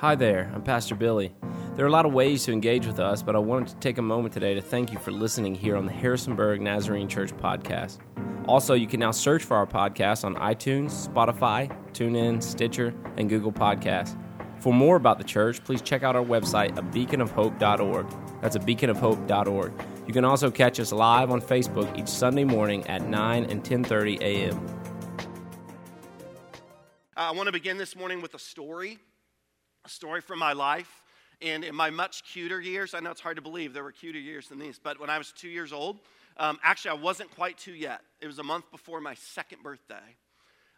Hi there, I'm Pastor Billy. There are a lot of ways to engage with us, but I wanted to take a moment today to thank you for listening here on the Harrisonburg Nazarene Church podcast. Also, you can now search for our podcast on iTunes, Spotify, TuneIn, Stitcher, and Google Podcasts. For more about the church, please check out our website beaconofhope.org. That's a beaconofhope.org. You can also catch us live on Facebook each Sunday morning at 9 and 10:30 a.m. I want to begin this morning with a story, story from my life. And in my much cuter years, I know it's hard to believe there were cuter years than these, but when I was two years old, um, actually, I wasn't quite two yet. It was a month before my second birthday.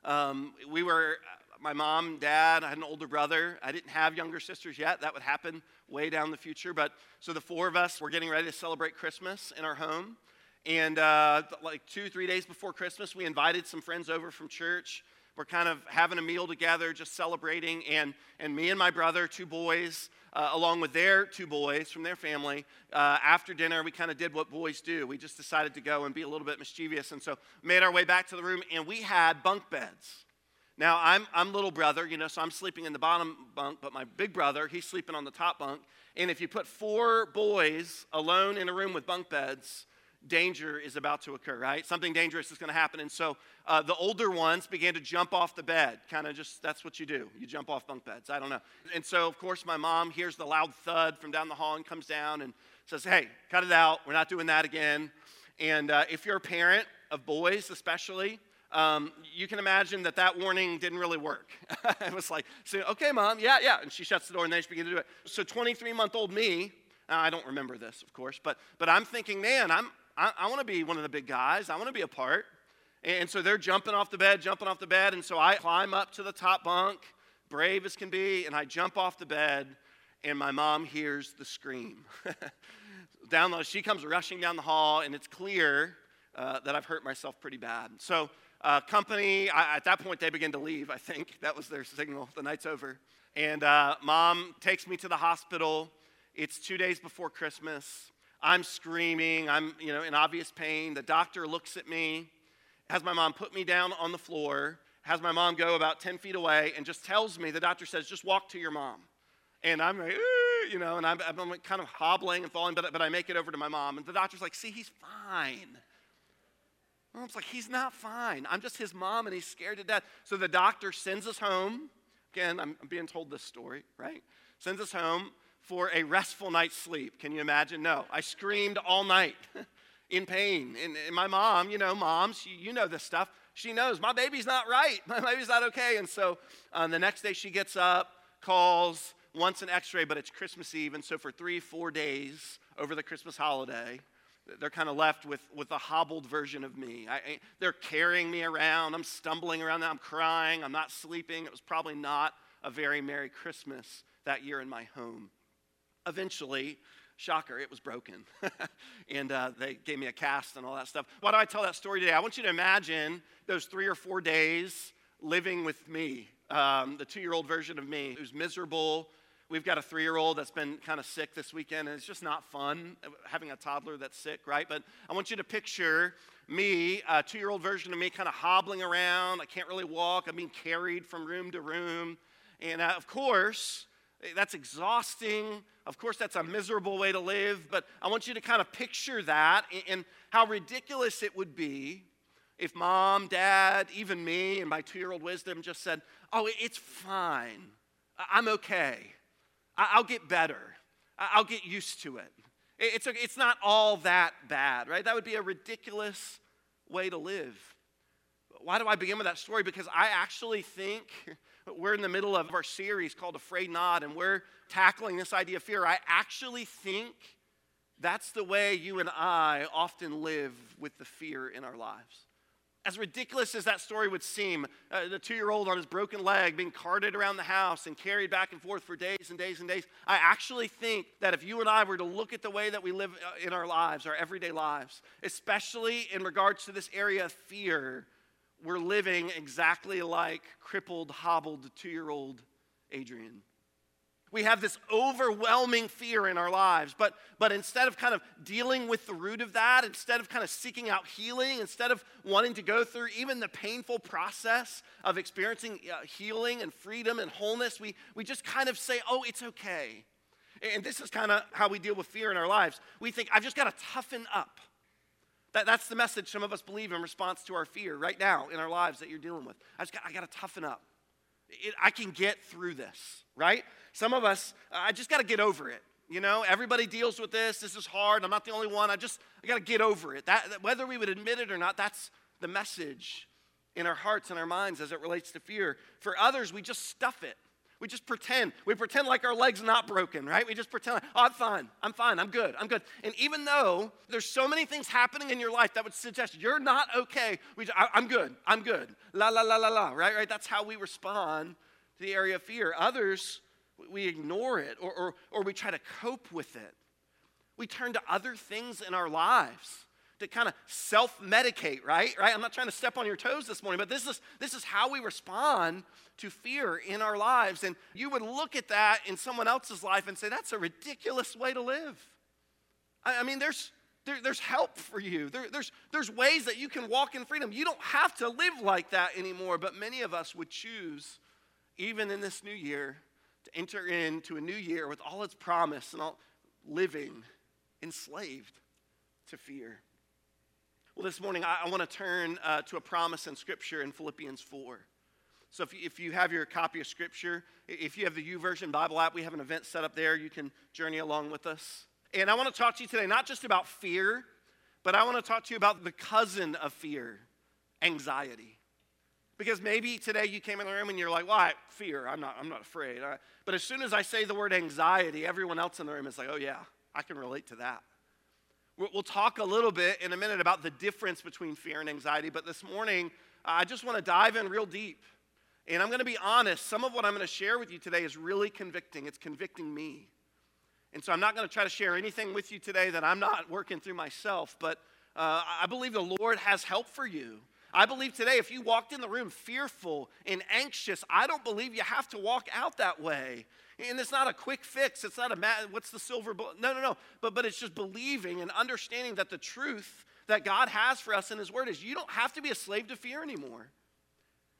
Um, we were, my mom, dad, I had an older brother. I didn't have younger sisters yet. That would happen way down in the future. But so the four of us were getting ready to celebrate Christmas in our home. And uh, like two, three days before Christmas, we invited some friends over from church. We're kind of having a meal together, just celebrating. And, and me and my brother, two boys, uh, along with their two boys from their family, uh, after dinner, we kind of did what boys do. We just decided to go and be a little bit mischievous. And so made our way back to the room, and we had bunk beds. Now, I'm, I'm little brother, you know, so I'm sleeping in the bottom bunk, but my big brother, he's sleeping on the top bunk. And if you put four boys alone in a room with bunk beds, danger is about to occur, right? Something dangerous is going to happen. And so uh, the older ones began to jump off the bed. Kind of just, that's what you do. You jump off bunk beds. I don't know. And so, of course, my mom hears the loud thud from down the hall and comes down and says, hey, cut it out. We're not doing that again. And uh, if you're a parent of boys, especially, um, you can imagine that that warning didn't really work. it was like, so, okay, mom, yeah, yeah. And she shuts the door and they just begin to do it. So 23 month old me, I don't remember this, of course, but, but I'm thinking, man, I'm, I, I want to be one of the big guys. I want to be a part. And so they're jumping off the bed, jumping off the bed. And so I climb up to the top bunk, brave as can be, and I jump off the bed, and my mom hears the scream. down the, she comes rushing down the hall, and it's clear uh, that I've hurt myself pretty bad. So, uh, company, I, at that point, they begin to leave, I think. That was their signal. The night's over. And uh, mom takes me to the hospital. It's two days before Christmas. I'm screaming. I'm, you know, in obvious pain. The doctor looks at me, has my mom put me down on the floor, has my mom go about 10 feet away, and just tells me, the doctor says, just walk to your mom. And I'm like, you know, and I'm, I'm kind of hobbling and falling, but, but I make it over to my mom. And the doctor's like, see, he's fine. Was like, he's not fine. I'm just his mom, and he's scared to death. So the doctor sends us home. Again, I'm being told this story, right? Sends us home for a restful night's sleep. Can you imagine? No. I screamed all night in pain. And, and, my mom, you know, moms, you, you know this stuff. She knows my baby's not right. My baby's not okay. And so um, the next day she gets up, calls, wants an x ray, but it's Christmas Eve. And so for three, four days over the Christmas holiday, they're kind of left with, with a hobbled version of me. I, they're carrying me around. I'm stumbling around. I'm crying. I'm not sleeping. It was probably not a very Merry Christmas that year in my home eventually, shocker, it was broken. and uh, they gave me a cast and all that stuff. Why do I tell that story today? I want you to imagine those three or four days living with me, um, the two year old version of me who's miserable. We've got a three year old that's been kind of sick this weekend, and it's just not fun having a toddler that's sick, right? But I want you to picture me, a two year old version of me, kind of hobbling around. I can't really walk. I'm being carried from room to room. And uh, of course, Eh, that's exhausting. Of course, that's a miserable way to live, but I want you to kind of picture that and how ridiculous it would be if mom, dad, even me, and my two year old wisdom just said, Oh, it's fine. I'm okay. I'll get better. I'll get used to it. It's, it's not all that bad, right? That would be a ridiculous way to live. Why do I begin with that story? Because I actually think we're in the middle of our series called Afraid Not, and we're tackling this idea of fear. I actually think that's the way you and I often live with the fear in our lives. As ridiculous as that story would seem, uh, the two year old on his broken leg being carted around the house and carried back and forth for days and days and days, I actually think that if you and I were to look at the way that we live uh, in our lives, our everyday lives, especially in regards to this area of fear, we're living exactly like crippled, hobbled two year old Adrian. We have this overwhelming fear in our lives. But, but instead of kind of dealing with the root of that, instead of kind of seeking out healing, instead of wanting to go through even the painful process of experiencing uh, healing and freedom and wholeness, we, we just kind of say, oh, it's okay. And this is kind of how we deal with fear in our lives. We think, I've just got to toughen up. That, that's the message some of us believe in response to our fear right now in our lives that you're dealing with. I just got, I got to toughen up. It, I can get through this, right? Some of us, I just got to get over it. You know, everybody deals with this. This is hard. I'm not the only one. I just, I got to get over it. That, that, whether we would admit it or not, that's the message in our hearts and our minds as it relates to fear. For others, we just stuff it. We just pretend. We pretend like our leg's not broken, right? We just pretend, like, oh, I'm fine. I'm fine. I'm good. I'm good. And even though there's so many things happening in your life that would suggest you're not okay, we just, I, I'm good. I'm good. La, la, la, la, la, right? Right? That's how we respond to the area of fear. Others, we ignore it or, or, or we try to cope with it. We turn to other things in our lives to kind of self-medicate, right? Right? I'm not trying to step on your toes this morning, but this is this is how we respond to fear in our lives. And you would look at that in someone else's life and say, that's a ridiculous way to live. I, I mean, there's there, there's help for you. There, there's, there's ways that you can walk in freedom. You don't have to live like that anymore, but many of us would choose, even in this new year, to enter into a new year with all its promise and all living enslaved to fear. Well, this morning I, I want to turn uh, to a promise in Scripture in Philippians 4. So if you, if you have your copy of Scripture, if you have the YouVersion Bible app, we have an event set up there. You can journey along with us. And I want to talk to you today not just about fear, but I want to talk to you about the cousin of fear, anxiety. Because maybe today you came in the room and you're like, well, I, fear, I'm not, I'm not afraid. But as soon as I say the word anxiety, everyone else in the room is like, oh, yeah, I can relate to that. We'll talk a little bit in a minute about the difference between fear and anxiety, but this morning, I just want to dive in real deep. And I'm going to be honest, some of what I'm going to share with you today is really convicting. It's convicting me. And so I'm not going to try to share anything with you today that I'm not working through myself, but uh, I believe the Lord has help for you. I believe today, if you walked in the room fearful and anxious, I don't believe you have to walk out that way. And it's not a quick fix. It's not a, what's the silver bullet? No, no, no. But, but it's just believing and understanding that the truth that God has for us in His Word is you don't have to be a slave to fear anymore.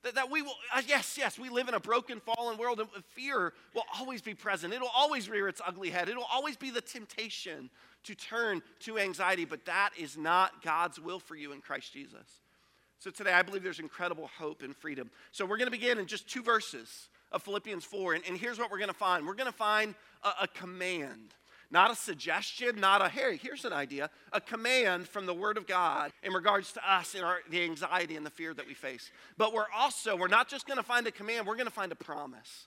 That, that we will, uh, yes, yes, we live in a broken, fallen world, and fear will always be present. It'll always rear its ugly head. It'll always be the temptation to turn to anxiety, but that is not God's will for you in Christ Jesus. So today, I believe there's incredible hope and freedom. So we're going to begin in just two verses of Philippians 4. And, and here's what we're going to find we're going to find a, a command. Not a suggestion, not a, hey, here's an idea, a command from the Word of God in regards to us and our, the anxiety and the fear that we face. But we're also, we're not just gonna find a command, we're gonna find a promise.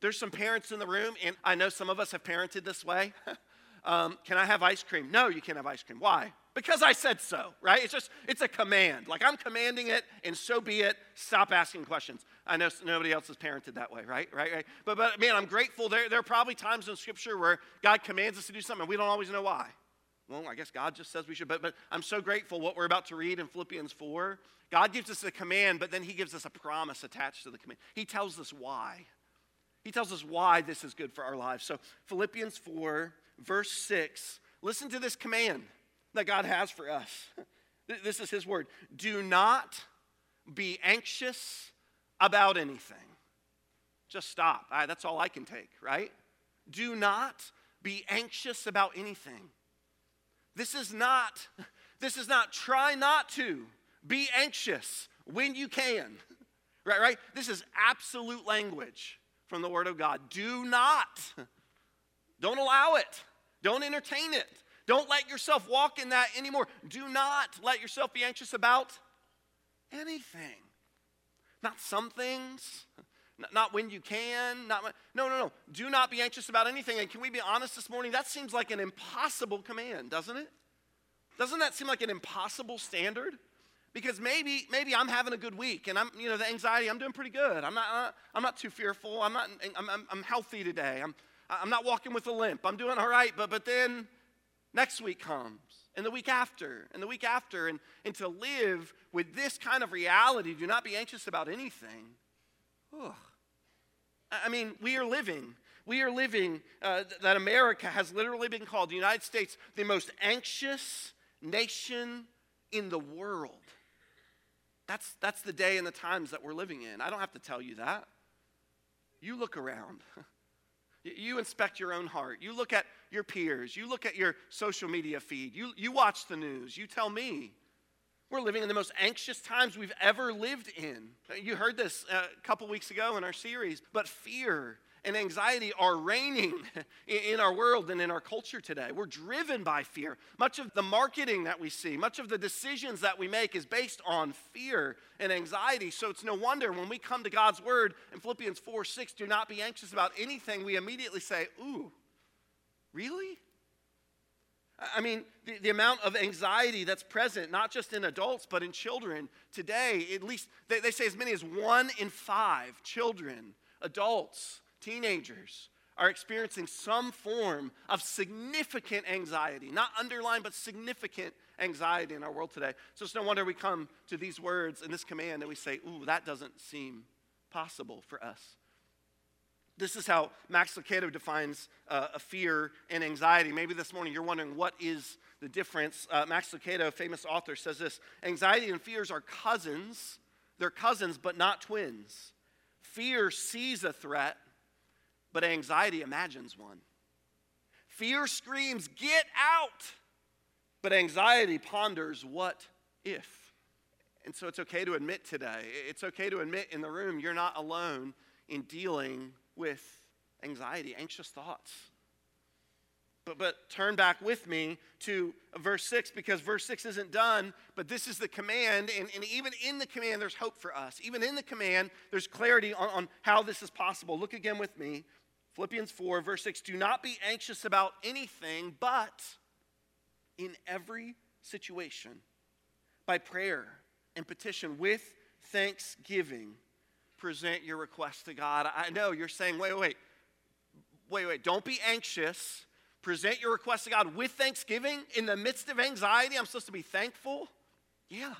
There's some parents in the room, and I know some of us have parented this way. um, can I have ice cream? No, you can't have ice cream. Why? Because I said so, right? It's just, it's a command. Like I'm commanding it, and so be it. Stop asking questions. I know nobody else is parented that way, right? Right, right. But, but man, I'm grateful. There, there are probably times in Scripture where God commands us to do something, and we don't always know why. Well, I guess God just says we should. But, but I'm so grateful what we're about to read in Philippians 4. God gives us a command, but then He gives us a promise attached to the command. He tells us why. He tells us why this is good for our lives. So, Philippians 4, verse 6, listen to this command that God has for us. This is His word. Do not be anxious about anything. Just stop. That's all I can take, right? Do not be anxious about anything. This is not, this is not try not to be anxious when you can. Right, right? This is absolute language from the Word of God. Do not. Don't allow it. Don't entertain it. Don't let yourself walk in that anymore. Do not let yourself be anxious about anything. Not some things, not when you can, not no, no, no. Do not be anxious about anything. And can we be honest this morning? That seems like an impossible command, doesn't it? Doesn't that seem like an impossible standard? Because maybe, maybe I'm having a good week and I'm, you know, the anxiety, I'm doing pretty good. I'm not, uh, I'm not too fearful. I'm not, I'm, I'm, I'm healthy today. I'm, I'm not walking with a limp. I'm doing all right. But, but then next week comes and the week after, and the week after, and, and to live with this kind of reality, do not be anxious about anything. Ugh. I mean, we are living. We are living, uh, that America has literally been called, the United States, the most anxious nation in the world. That's, that's the day and the times that we're living in. I don't have to tell you that. You look around. You inspect your own heart. You look at your peers. You look at your social media feed. You, you watch the news. You tell me. We're living in the most anxious times we've ever lived in. You heard this uh, a couple weeks ago in our series, but fear and anxiety are reigning in our world and in our culture today. We're driven by fear. Much of the marketing that we see, much of the decisions that we make is based on fear and anxiety. So it's no wonder when we come to God's word in Philippians 4 6, do not be anxious about anything, we immediately say, Ooh, really? I mean, the, the, amount of anxiety that's present, not just in adults, but in children today, at least they, they say as many as one in five children, adults, teenagers are experiencing some form of significant anxiety, not underlined, but significant anxiety in our world today. So it's no wonder we come to these words and this command and we say, ooh, that doesn't seem possible for us. This is how Max Lucado defines uh, a fear and anxiety. Maybe this morning you're wondering what is the difference. Uh, Max Lucado, famous author, says this Anxiety and fears are cousins. They're cousins, but not twins. Fear sees a threat, but anxiety imagines one. Fear screams, Get out! But anxiety ponders, What if? And so it's okay to admit today, it's okay to admit in the room, you're not alone in dealing with anxiety, anxious thoughts. But, but turn back with me to verse 6 because verse 6 isn't done, but this is the command. And, and even in the command, there's hope for us. Even in the command, there's clarity on, on how this is possible. Look again with me. Philippians 4, verse 6 Do not be anxious about anything, but in every situation, by prayer and petition with thanksgiving, present your request to God. I know you're saying, wait, wait, wait, wait, don't be anxious. Present your request to God with thanksgiving in the midst of anxiety. I'm supposed to be thankful. Yeah,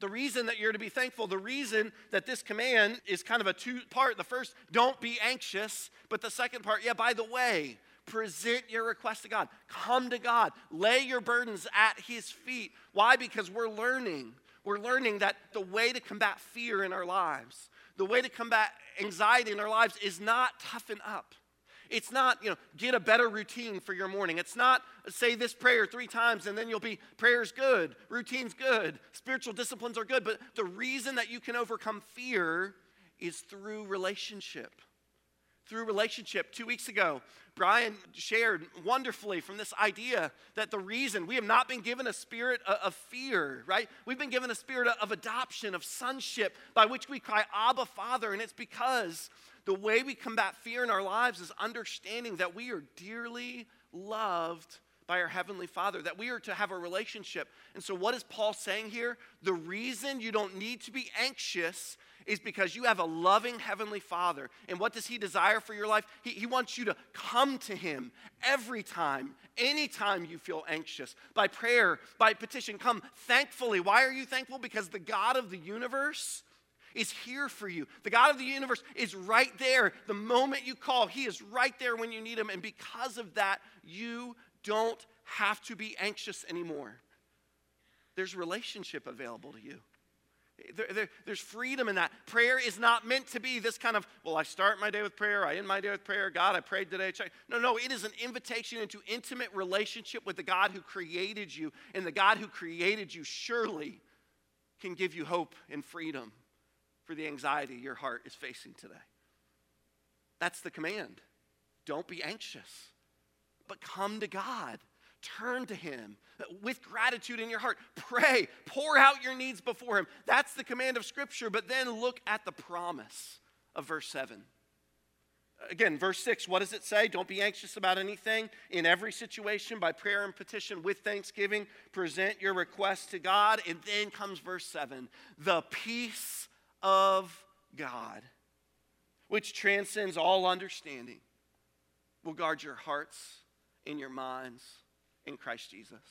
the reason that you're to be thankful, the reason that this command is kind of a two part. The first, don't be anxious. But the second part, yeah, by the way, present your request to God. Come to God. Lay your burdens at His feet. Why? Because we're learning. We're learning that the way to combat fear in our lives, the way to combat anxiety in our lives is not toughen up. It's not, you know, get a better routine for your morning. It's not say this prayer three times and then you'll be, prayer's good, routine's good, spiritual disciplines are good. But the reason that you can overcome fear is through relationship. Through relationship. Two weeks ago, Brian shared wonderfully from this idea that the reason we have not been given a spirit of fear, right? We've been given a spirit of adoption, of sonship, by which we cry, Abba, Father. And it's because the way we combat fear in our lives is understanding that we are dearly loved by our Heavenly Father, that we are to have a relationship. And so, what is Paul saying here? The reason you don't need to be anxious is because you have a loving Heavenly Father. And what does He desire for your life? He, he wants you to come to Him every time, anytime you feel anxious, by prayer, by petition. Come thankfully. Why are you thankful? Because the God of the universe is here for you. The God of the universe is right there. The moment you call, He is right there when you need Him. And because of that, you don't have to be anxious anymore. There's relationship available to you. There, there, there's freedom in that. Prayer is not meant to be this kind of, well, I start my day with prayer, I end my day with prayer. God, I prayed today. No, no, it is an invitation into intimate relationship with the God who created you. And the God who created you surely can give you hope and freedom for the anxiety your heart is facing today. That's the command. Don't be anxious, but come to God. Turn to Him with gratitude in your heart. Pray, pour out your needs before Him. That's the command of Scripture. But then look at the promise of verse 7. Again, verse 6, what does it say? Don't be anxious about anything. In every situation, by prayer and petition with thanksgiving, present your request to God. And then comes verse 7 the peace of God, which transcends all understanding, will guard your hearts and your minds in Christ Jesus.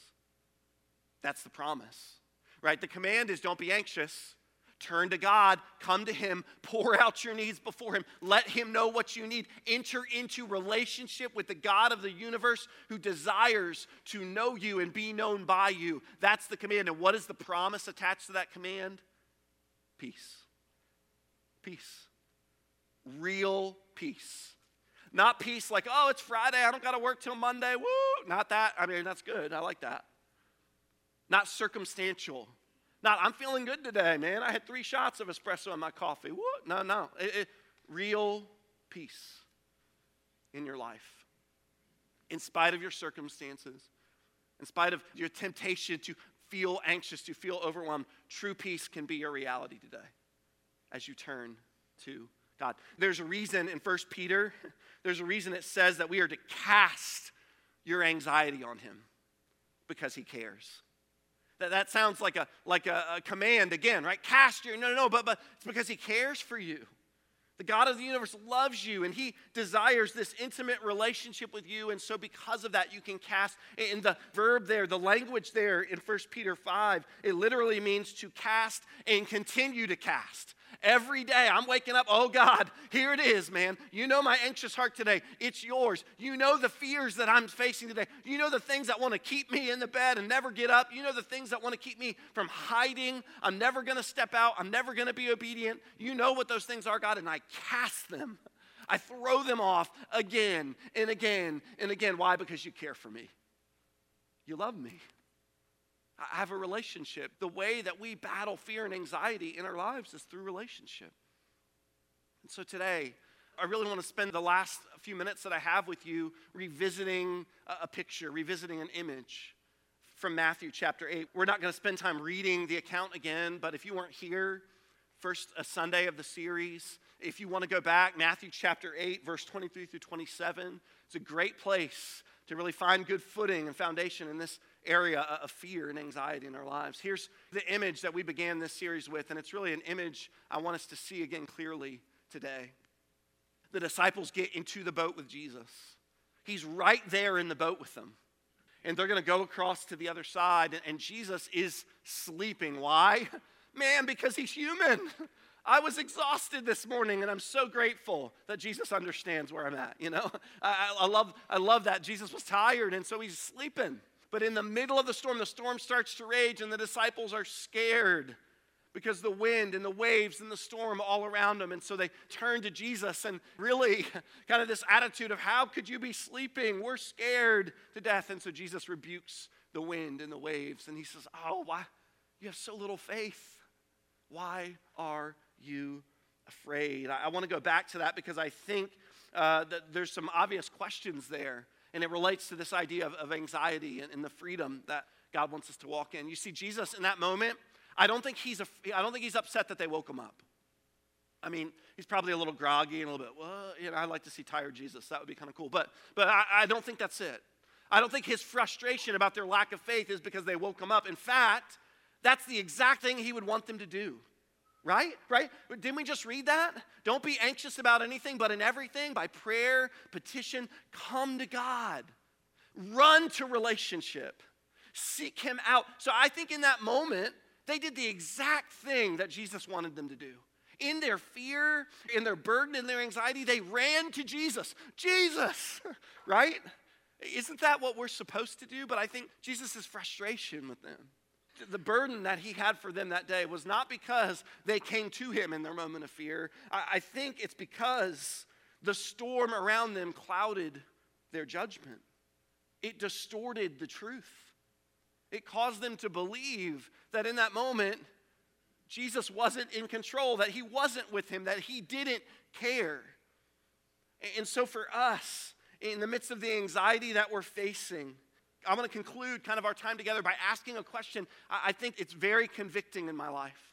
That's the promise, right? The command is don't be anxious. Turn to God, come to Him, pour out your needs before Him, let Him know what you need. Enter into relationship with the God of the universe who desires to know you and be known by you. That's the command. And what is the promise attached to that command? Peace. Peace. Real peace. Not peace like, oh, it's Friday, I don't got to work till Monday. Woo! Not that. I mean, that's good. I like that. Not circumstantial. Not, I'm feeling good today, man. I had three shots of espresso in my coffee. What? No, no. It, it, real peace in your life. In spite of your circumstances, in spite of your temptation to feel anxious, to feel overwhelmed, true peace can be your reality today as you turn to God. There's a reason in 1 Peter, there's a reason it says that we are to cast your anxiety on him because he cares. That, that sounds like a, like a, a command again, right? Cast your, no, no, no, but, but it's because he cares for you. The God of the universe loves you and he desires this intimate relationship with you. And so, because of that, you can cast. In the verb there, the language there in 1 Peter 5, it literally means to cast and continue to cast. Every day I'm waking up, oh God, here it is, man. You know my anxious heart today. It's yours. You know the fears that I'm facing today. You know the things that want to keep me in the bed and never get up. You know the things that want to keep me from hiding. I'm never going to step out. I'm never going to be obedient. You know what those things are, God, and I cast them. I throw them off again and again and again. Why? Because you care for me. You love me. I have a relationship. The way that we battle fear and anxiety in our lives is through relationship. And so today, I really want to spend the last few minutes that I have with you revisiting a picture, revisiting an image from Matthew chapter 8. We're not going to spend time reading the account again, but if you weren't here, first a Sunday of the series, if you want to go back, Matthew chapter 8, verse 23 through 27, it's a great place to really find good footing and foundation in this area of fear and anxiety in our lives. Here's the image that we began this series with, and it's really an image I want us to see again clearly today. The disciples get into the boat with Jesus. He's right there in the boat with them. And they're going to go across to the other side, and Jesus is sleeping. Why? Man, because he's human. I was exhausted this morning, and I'm so grateful that Jesus understands where I'm at. You know, I, I, love, I love that Jesus was tired, and so he's sleeping. But in the middle of the storm, the storm starts to rage, and the disciples are scared because the wind and the waves and the storm all around them. And so they turn to Jesus and really kind of this attitude of, How could you be sleeping? We're scared to death. And so Jesus rebukes the wind and the waves, and he says, Oh, why? You have so little faith. Why are you afraid? I, I want to go back to that because I think uh, that there's some obvious questions there. And it relates to this idea of, of anxiety and, and the freedom that God wants us to walk in. You see, Jesus in that moment, I don't think he's, a, I don't think he's upset that they woke him up. I mean, he's probably a little groggy and a little bit, well, you know, I'd like to see tired Jesus. That would be kind of cool. But, but I, I don't think that's it. I don't think his frustration about their lack of faith is because they woke him up. In fact, that's the exact thing he would want them to do. Right? Right? Didn't we just read that? Don't be anxious about anything, but in everything, by prayer, petition, come to God. Run to relationship. Seek Him out. So I think in that moment, they did the exact thing that Jesus wanted them to do. In their fear, in their burden, in their anxiety, they ran to Jesus. Jesus, right? Isn't that what we're supposed to do? But I think Jesus' frustration with them the burden that he had for them that day was not because they came to him in their moment of fear. I, I think it's because the storm around them clouded their judgment, it distorted the truth. It caused them to believe that in that moment, Jesus wasn't in control, that he wasn't with him, that he didn't care. And so, for us, in the midst of the anxiety that we're facing, I want to conclude kind of our time together by asking a question I think it's very convicting in my life.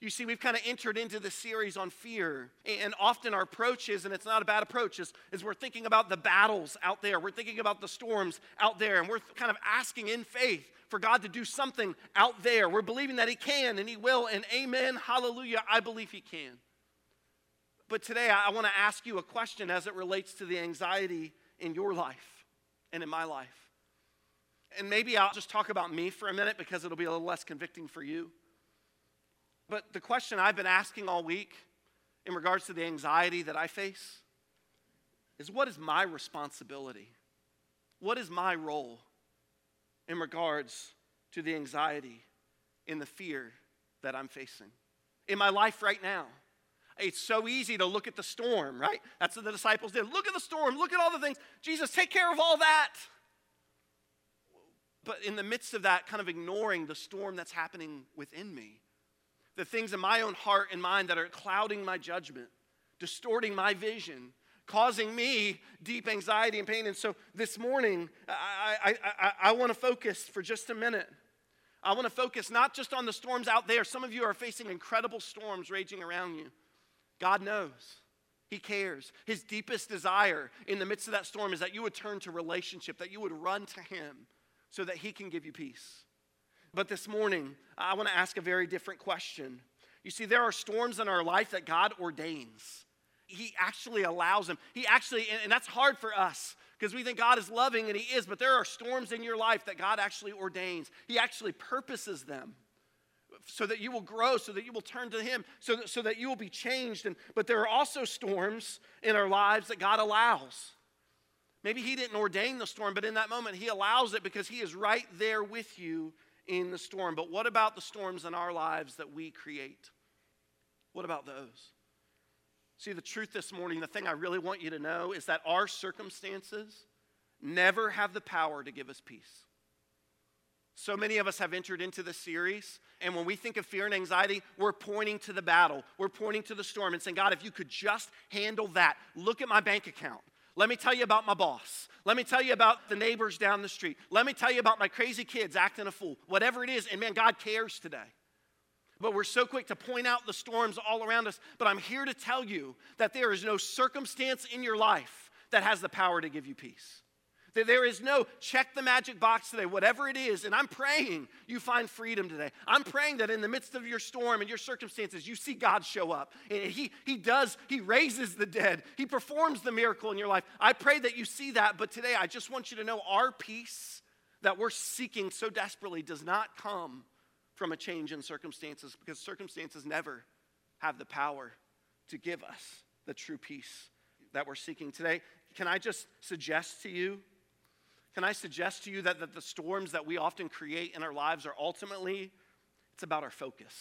You see, we've kind of entered into the series on fear. And often our approach is, and it's not a bad approach, is, is we're thinking about the battles out there. We're thinking about the storms out there. And we're kind of asking in faith for God to do something out there. We're believing that He can and He will. And amen, hallelujah, I believe He can. But today I want to ask you a question as it relates to the anxiety in your life and in my life. And maybe I'll just talk about me for a minute because it'll be a little less convicting for you. But the question I've been asking all week in regards to the anxiety that I face is what is my responsibility? What is my role in regards to the anxiety and the fear that I'm facing in my life right now? It's so easy to look at the storm, right? That's what the disciples did. Look at the storm, look at all the things. Jesus, take care of all that. But in the midst of that, kind of ignoring the storm that's happening within me, the things in my own heart and mind that are clouding my judgment, distorting my vision, causing me deep anxiety and pain. And so this morning, I, I, I, I want to focus for just a minute. I want to focus not just on the storms out there. Some of you are facing incredible storms raging around you. God knows. He cares. His deepest desire in the midst of that storm is that you would turn to relationship, that you would run to Him so that He can give you peace. But this morning, I want to ask a very different question. You see, there are storms in our life that God ordains. He actually allows them. He actually, and that's hard for us because we think God is loving and He is, but there are storms in your life that God actually ordains. He actually purposes them so that you will grow, so that you will turn to Him, so that, so that you will be changed. And, but there are also storms in our lives that God allows. Maybe He didn't ordain the storm, but in that moment, He allows it because He is right there with you in the storm. But what about the storms in our lives that we create? What about those? See, the truth this morning, the thing I really want you to know is that our circumstances never have the power to give us peace. So many of us have entered into this series, and when we think of fear and anxiety, we're pointing to the battle. We're pointing to the storm and saying, God, if you could just handle that, look at my bank account. Let me tell you about my boss. Let me tell you about the neighbors down the street. Let me tell you about my crazy kids acting a fool. Whatever it is, and man, God cares today. But we're so quick to point out the storms all around us. But I'm here to tell you that there is no circumstance in your life that has the power to give you peace. That there is no check the magic box today, whatever it is. And I'm praying you find freedom today. I'm praying that in the midst of your storm and your circumstances, you see God show up. And he, he does, He raises the dead, He performs the miracle in your life. I pray that you see that. But today, I just want you to know our peace that we're seeking so desperately does not come from a change in circumstances because circumstances never have the power to give us the true peace that we're seeking today. Can I just suggest to you? Can I suggest to you that, that the storms that we often create in our lives are ultimately, it's about our focus.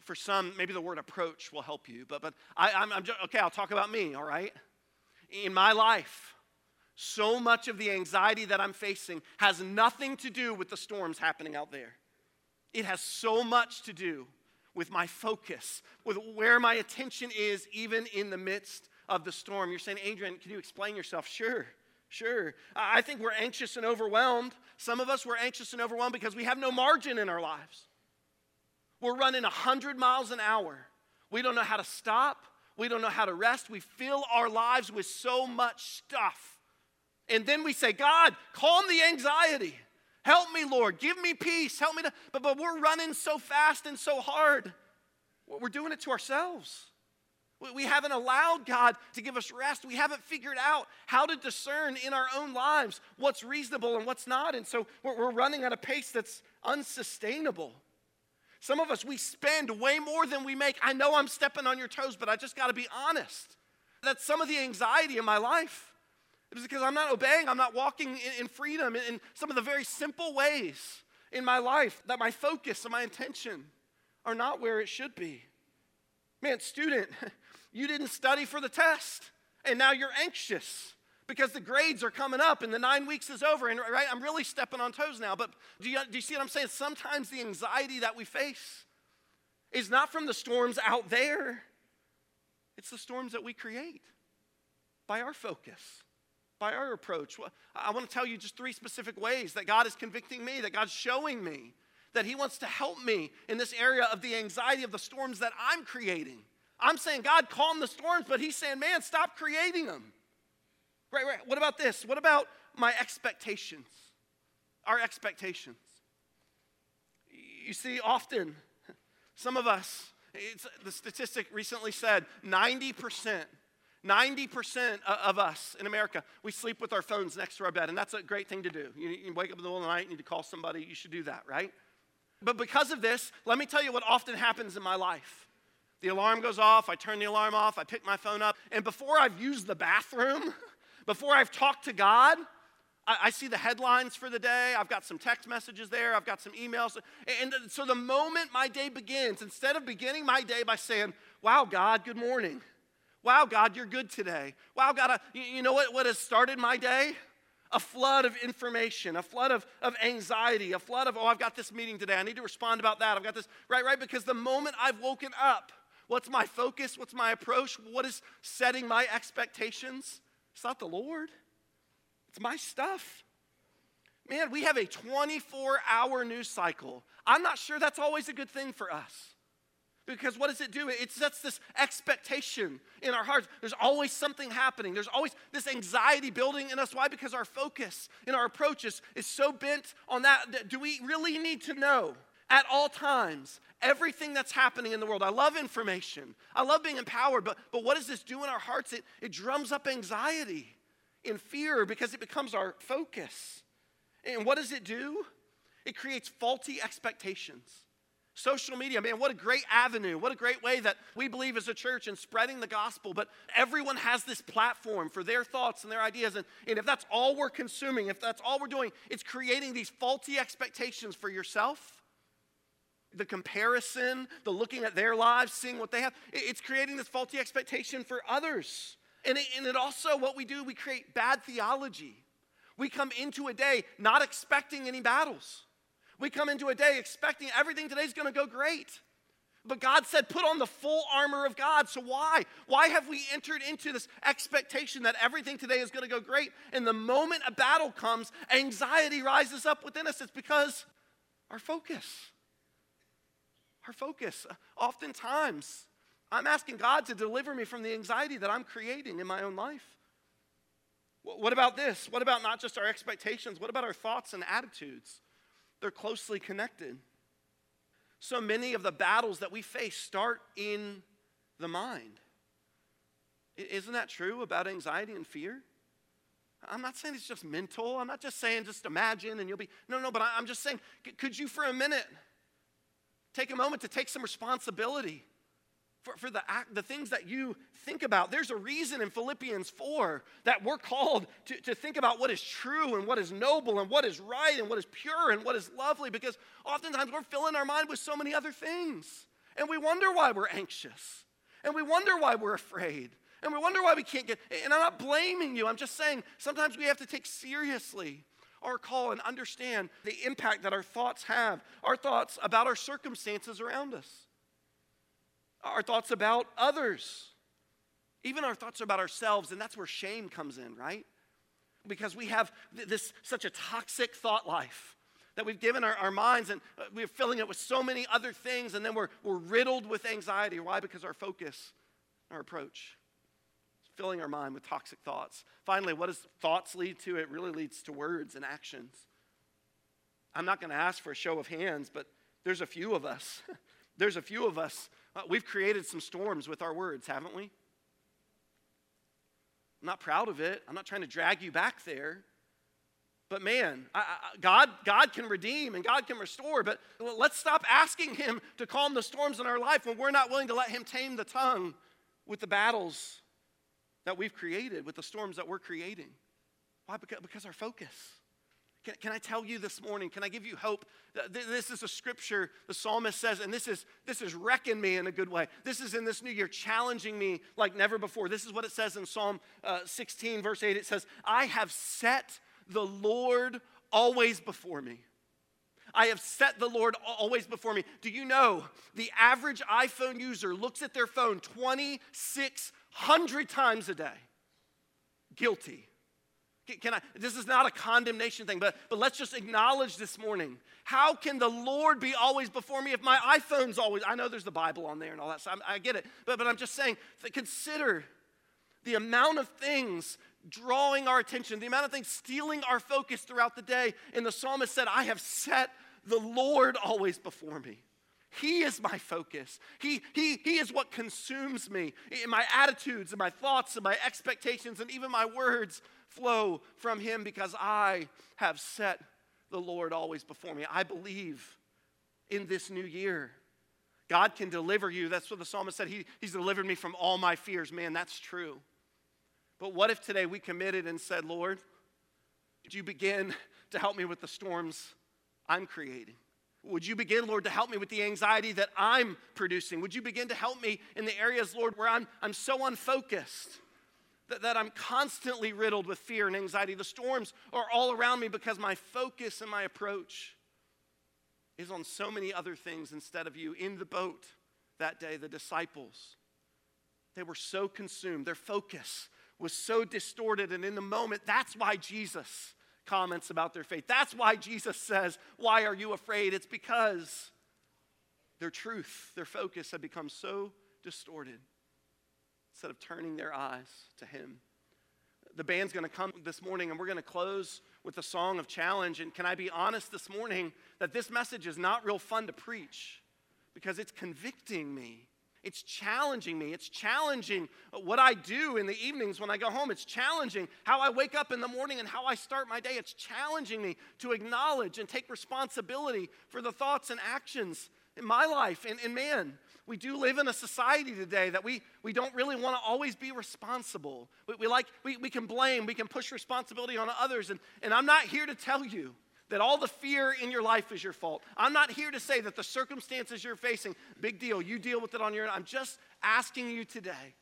For some, maybe the word approach will help you, but, but I, I'm, I'm just, okay, I'll talk about me, all right? In my life, so much of the anxiety that I'm facing has nothing to do with the storms happening out there. It has so much to do with my focus, with where my attention is, even in the midst of the storm. You're saying, Adrian, can you explain yourself? Sure, sure. I think we're anxious and overwhelmed. Some of us, we're anxious and overwhelmed because we have no margin in our lives. We're running 100 miles an hour. We don't know how to stop. We don't know how to rest. We fill our lives with so much stuff. And then we say, God, calm the anxiety. Help me, Lord. Give me peace. Help me to. But, but we're running so fast and so hard. We're doing it to ourselves. We haven't allowed God to give us rest. We haven't figured out how to discern in our own lives what's reasonable and what's not. And so we're running at a pace that's unsustainable. Some of us, we spend way more than we make. I know I'm stepping on your toes, but I just got to be honest. That's some of the anxiety in my life. It is because I'm not obeying, I'm not walking in, freedom in some of the very simple ways in my life that my focus and my intention are not where it should be. Man, student, you didn't study for the test, and now you're anxious because the grades are coming up and the nine weeks is over. And right, I'm really stepping on toes now. But do you, do you see what I'm saying? Sometimes the anxiety that we face is not from the storms out there, it's the storms that we create by our focus by our approach. I want to tell you just three specific ways that God is convicting me, that God's showing me that He wants to help me in this area of the anxiety of the storms that I'm creating. I'm saying, God, calm the storms, but He's saying, man, stop creating them. Right, right. What about this? What about my expectations? Our expectations. You see, often, some of us, the statistic recently said 90% 90% of us in America, we sleep with our phones next to our bed, and that's a great thing to do. You, wake up in the middle of the night, you need to call somebody, you should do that, right? But because of this, let me tell you what often happens in my life. The alarm goes off, I turn the alarm off, I pick my phone up, and before I've used the bathroom, before I've talked to God, I, see the headlines for the day. I've got some text messages there, I've got some emails. And so the moment my day begins, instead of beginning my day by saying, Wow, God, good morning. Wow, God, you're good today. Wow, God, I, you know what, what has started my day? a flood of information, a flood of, of anxiety, a flood of, oh, I've got this meeting today. I need to respond about that. I've got this, right, right? Because the moment I've woken up, what's my focus? What's my approach? What is setting my expectations? It's not the Lord, it's my stuff. Man, we have a 24 hour news cycle. I'm not sure that's always a good thing for us. Because what does it do? It sets this expectation in our hearts. There's always something happening. There's always this anxiety building in us. Why? Because our focus in our approaches is so bent on that. Do we really need to know at all times everything that's happening in the world? I love information. I love being empowered, but, but what does this do in our hearts? It, it drums up anxiety and fear because it becomes our focus. And what does it do? It creates faulty expectations. Social media, man, what a great avenue. What a great way that we believe as a church in spreading the gospel. But everyone has this platform for their thoughts and their ideas. And, and if that's all we're consuming, if that's all we're doing, it's creating these faulty expectations for yourself. The comparison, the looking at their lives, seeing what they have, it's creating this faulty expectation for others. And it, and it also, what we do, we create bad theology. We come into a day not expecting any battles. We come into a day expecting everything today's going to go great. But God said, put on the full armor of God. So why? Why have we entered into this expectation that everything today is going to go great? And the moment a battle comes, anxiety rises up within us. It's because our focus. Our focus. Oftentimes, I'm asking God to deliver me from the anxiety that I'm creating in my own life. What about this? What about not just our expectations? What about our thoughts and attitudes? They're closely connected. So many of the battles that we face start in the mind. Isn't that true about anxiety and fear? I'm not saying it's just mental. I'm not just saying just imagine and you'll be. No, no, but I'm just saying, could you for a minute take a moment to take some responsibility for, for the, act, the things that you think about. There's a reason in Philippians 4 that we're called to, to think about what is true and what is noble and what is right and what is pure and what is lovely because oftentimes we're filling our mind with so many other things. And we wonder why we're anxious. And we wonder why we're afraid. And we wonder why we can't get. And I'm not blaming you. I'm just saying sometimes we have to take seriously our call and understand the impact that our thoughts have, our thoughts about our circumstances around us our thoughts about others, even our thoughts about ourselves, and that's where shame comes in, right? Because we have this such a toxic thought life that we've given our, our minds and uh, we're filling it with so many other things, and then we're, we're riddled with anxiety. Why? Because our focus, our approach, filling our mind with toxic thoughts. Finally, what does thoughts lead to? It really leads to words and actions. I'm not going to ask for a show of hands, but there's a few of us. there's a few of us uh, we've created some storms with our words, haven't we? I'm not proud of it. I'm not trying to drag you back there. But man, I, I, God, God can redeem and God can restore. But let's stop asking Him to calm the storms in our life when we're not willing to let Him tame the tongue with the battles that we've created, with the storms that we're creating. Why? Because, our focus. Can, can, I tell you this morning? Can I give you hope? This is a scripture the psalmist says, and this is this is wrecking me in a good way. This is in this new year challenging me like never before. This is what it says in Psalm uh, 16, verse 8. It says, I have set the Lord always before me. I have set the Lord always before me. Do you know the average iPhone user looks at their phone 2,600 times a day? Guilty. Can I, this is not a condemnation thing, but, but let's just acknowledge this morning. How can the Lord be always before me if my iPhone's always, I know there's the Bible on there and all that, so I'm, i get it. But, but I'm just saying, consider the amount of things drawing our attention, the amount of things stealing our focus throughout the day. And the psalmist said, I have set the Lord always before me. He is my focus. He, he, he is what consumes me. My attitudes and my thoughts and my expectations and even my words flow from Him because I have set the Lord always before me. I believe in this new year. God can deliver you. That's what the psalmist said. He, he's delivered me from all my fears. Man, that's true. But what if today we committed and said, Lord, would you begin to help me with the storms I'm creating? Would you begin, Lord, to help me with the anxiety that I'm producing? Would you begin to help me in the areas, Lord, where I'm, I'm so unfocused that, that I'm constantly riddled with fear and anxiety? The storms are all around me because my focus and my approach is on so many other things instead of you. In the boat that day, the disciples, they were so consumed, their focus was so distorted, and in the moment, that's why Jesus comments about their faith. That's why Jesus says, Why are you afraid? It's because their truth, their focus had become so distorted instead of turning their eyes to Him. The band's gonna come this morning and we're gonna close with a song of challenge. And can I be honest this morning that this message is not real fun to preach because it's convicting me. It's challenging me. It's challenging what I do in the evenings when I go home. It's challenging how I wake up in the morning and how I start my day. It's challenging me to acknowledge and take responsibility for the thoughts and actions in my life. And, and man, we do live in a society today that we, we don't really want to always be responsible. We, we like, we, we can blame, we can push responsibility on others. And, and I'm not here to tell you that all the fear in your life is your fault. I'm not here to say that the circumstances you're facing, big deal, you deal with it on your own. I'm just asking you today.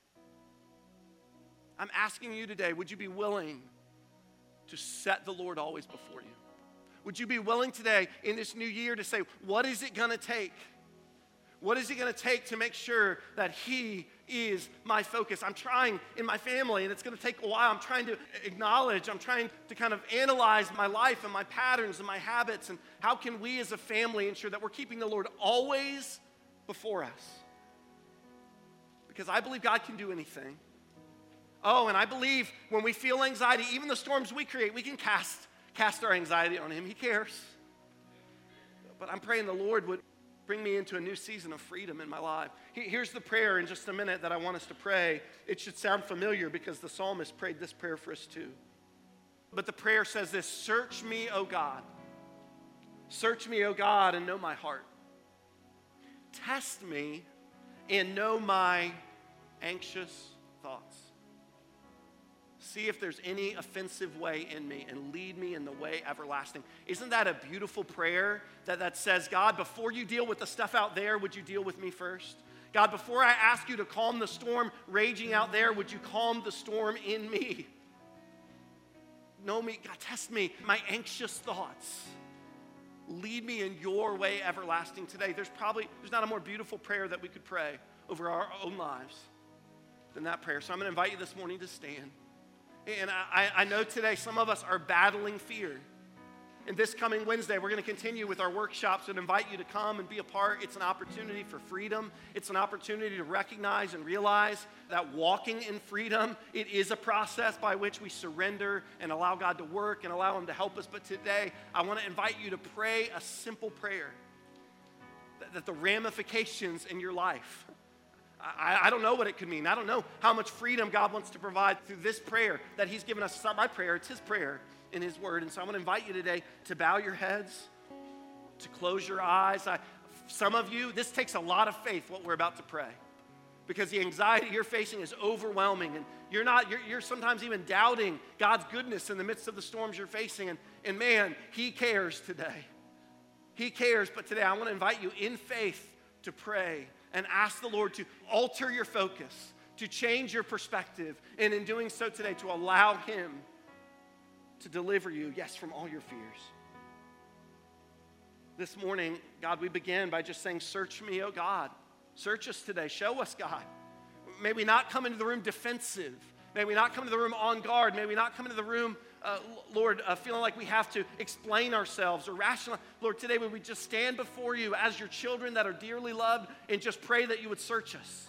I'm asking you today, would you be willing to set the Lord always before you? Would you be willing today in this new year to say, what is it going to take? What is it going to take to make sure that He is my focus? I'm trying in my family, and it's going to take a while. I'm trying to acknowledge, I'm trying to kind of analyze my life and my patterns and my habits, and how can we as a family ensure that we're keeping the Lord always before us? Because I believe God can do anything. Oh, and I believe when we feel anxiety, even the storms we create, we can cast, cast our anxiety on Him. He cares. But I'm praying the Lord would bring me into a new season of freedom in my life. Here's the prayer in just a minute that I want us to pray. It should sound familiar because the psalmist prayed this prayer for us too. But the prayer says this Search me, O God. Search me, O God, and know my heart. Test me and know my anxious thoughts. See if there's any offensive way in me and lead me in the way everlasting. Isn't that a beautiful prayer that, that says, God, before you deal with the stuff out there, would you deal with me first? God, before I ask you to calm the storm raging out there, would you calm the storm in me? Know me, God, test me, my anxious thoughts. Lead me in your way everlasting today. There's probably there's not a more beautiful prayer that we could pray over our own lives than that prayer. So I'm going to invite you this morning to stand. And I, I know today some of us are battling fear. And this coming Wednesday, we're going to continue with our workshops and invite you to come and be a part. It's an opportunity for freedom. It's an opportunity to recognize and realize that walking in freedom, it is a process by which we surrender and allow God to work and allow Him to help us. But today, I want to invite you to pray a simple prayer that, that the ramifications in your life I, I, don't know what it could mean. I don't know how much freedom God wants to provide through this prayer that He's given us. It's not my prayer, it's His prayer in His Word. And so I want to invite you today to bow your heads, to close your eyes. I, some of you, this takes a lot of faith, what we're about to pray, because the anxiety you're facing is overwhelming. And you're not, you're, you're sometimes even doubting God's goodness in the midst of the storms you're facing. And, and man, He cares today. He cares, but today I want to invite you in faith to pray and ask the Lord to alter your focus, to change your perspective, and in doing so today, to allow Him to deliver you, yes, from all your fears. This morning, God, we begin by just saying, Search me, oh God. Search us today. Show us, God. May we not come into the room defensive. May we not come into the room on guard. May we not come into the room uh, Lord, uh, feeling like we have to explain ourselves or rationalize. Lord, today would we just stand before you as your children that are dearly loved and just pray that you would search us.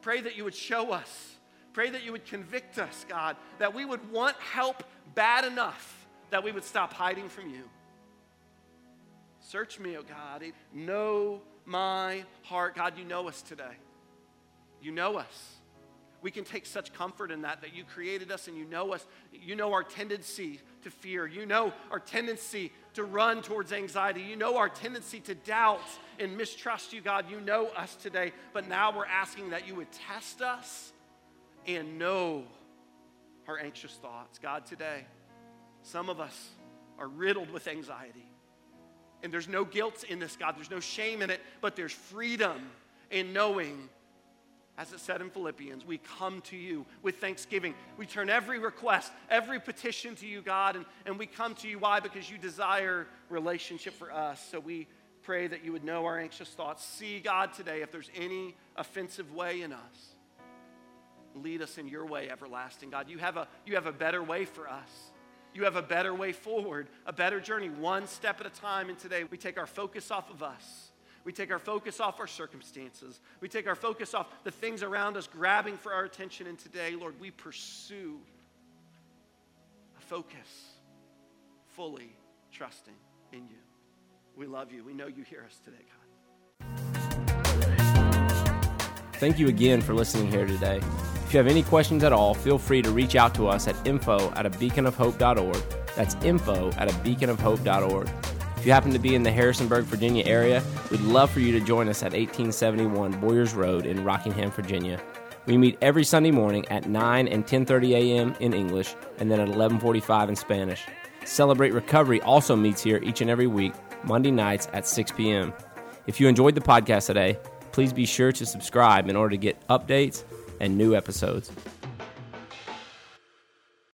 Pray that you would show us. Pray that you would convict us, God, that we would want help bad enough that we would stop hiding from you. Search me, oh God. Know my heart. God, you know us today. You know us. We can take such comfort in that, that you created us and you know us. You know our tendency to fear. You know our tendency to run towards anxiety. You know our tendency to doubt and mistrust you, God. You know us today. But now we're asking that you would test us and know our anxious thoughts. God, today, some of us are riddled with anxiety. And there's no guilt in this, God. There's no shame in it, but there's freedom in knowing as it said in Philippians, we come to you with thanksgiving. We turn every request, every petition to you, God, and, and we come to you. Why? Because you desire relationship for us. So we pray that you would know our anxious thoughts. See, God, today, if there's any offensive way in us, lead us in your way, everlasting. God, you have a, you have a better way for us. You have a better way forward, a better journey, one step at a time. And today, we take our focus off of us we take our focus off our circumstances. We take our focus off the things around us grabbing for our attention. And today, Lord, we pursue a focus fully trusting in you. We love you. We know you hear us today, God. Thank you again for listening here today. If you have any questions at all, feel free to reach out to us at info at a beacon of beaconofhope.org. That's info at a beacon of beaconofhope.org. If you happen to be in the Harrisonburg, Virginia area, we'd love for you to join us at 1871 Boyers Road in Rockingham, Virginia. We meet every Sunday morning at 9 and 10:30 a.m. in English and then at 11:45 in Spanish. Celebrate Recovery also meets here each and every week, Monday nights at 6 p.m. If you enjoyed the podcast today, please be sure to subscribe in order to get updates and new episodes.